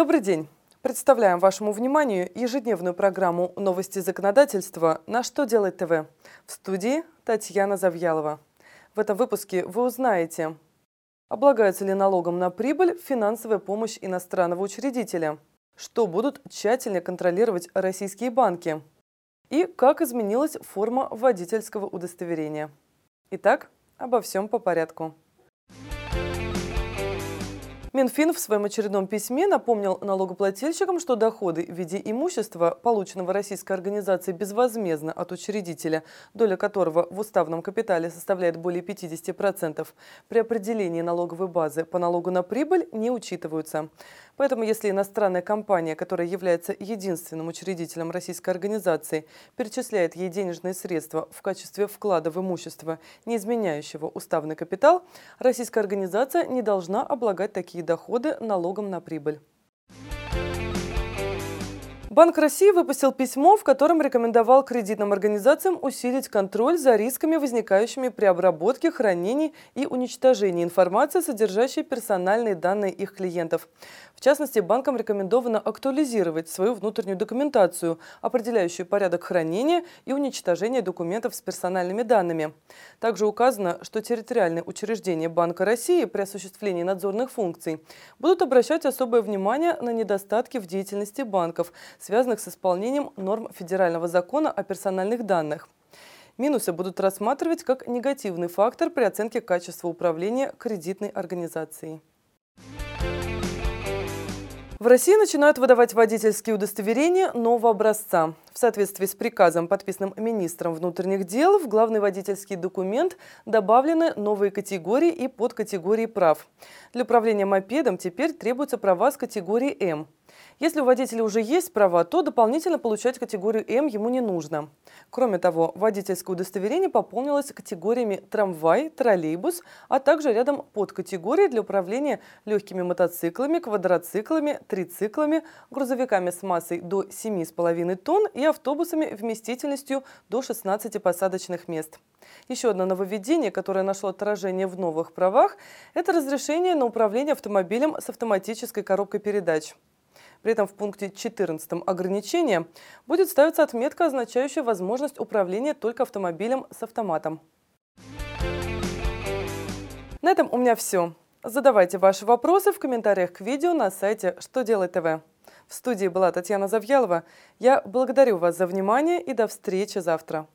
Добрый день. Представляем вашему вниманию ежедневную программу «Новости законодательства» на «Что делать ТВ». В студии Татьяна Завьялова. В этом выпуске вы узнаете, облагается ли налогом на прибыль финансовая помощь иностранного учредителя, что будут тщательно контролировать российские банки и как изменилась форма водительского удостоверения. Итак, обо всем по порядку. Минфин в своем очередном письме напомнил налогоплательщикам, что доходы в виде имущества, полученного российской организацией безвозмездно от учредителя, доля которого в уставном капитале составляет более 50%, при определении налоговой базы по налогу на прибыль не учитываются. Поэтому, если иностранная компания, которая является единственным учредителем российской организации, перечисляет ей денежные средства в качестве вклада в имущество, не изменяющего уставный капитал, российская организация не должна облагать такие доходы налогом на прибыль. Банк России выпустил письмо, в котором рекомендовал кредитным организациям усилить контроль за рисками, возникающими при обработке, хранении и уничтожении информации, содержащей персональные данные их клиентов. В частности, банкам рекомендовано актуализировать свою внутреннюю документацию, определяющую порядок хранения и уничтожения документов с персональными данными. Также указано, что территориальные учреждения Банка России при осуществлении надзорных функций будут обращать особое внимание на недостатки в деятельности банков – связанных с исполнением норм федерального закона о персональных данных. Минусы будут рассматривать как негативный фактор при оценке качества управления кредитной организацией. В России начинают выдавать водительские удостоверения нового образца. В соответствии с приказом, подписанным министром внутренних дел, в главный водительский документ добавлены новые категории и подкатегории прав. Для управления мопедом теперь требуются права с категории М. Если у водителя уже есть права, то дополнительно получать категорию М ему не нужно. Кроме того, водительское удостоверение пополнилось категориями трамвай, троллейбус, а также рядом подкатегории для управления легкими мотоциклами, квадроциклами, трициклами, грузовиками с массой до 7,5 тонн и автобусами вместительностью до 16 посадочных мест. Еще одно нововведение, которое нашло отражение в новых правах, это разрешение на управление автомобилем с автоматической коробкой передач. При этом в пункте 14 ограничения будет ставиться отметка, означающая возможность управления только автомобилем с автоматом. На этом у меня все. Задавайте ваши вопросы в комментариях к видео на сайте «Что делать ТВ». В студии была Татьяна Завьялова. Я благодарю вас за внимание и до встречи завтра.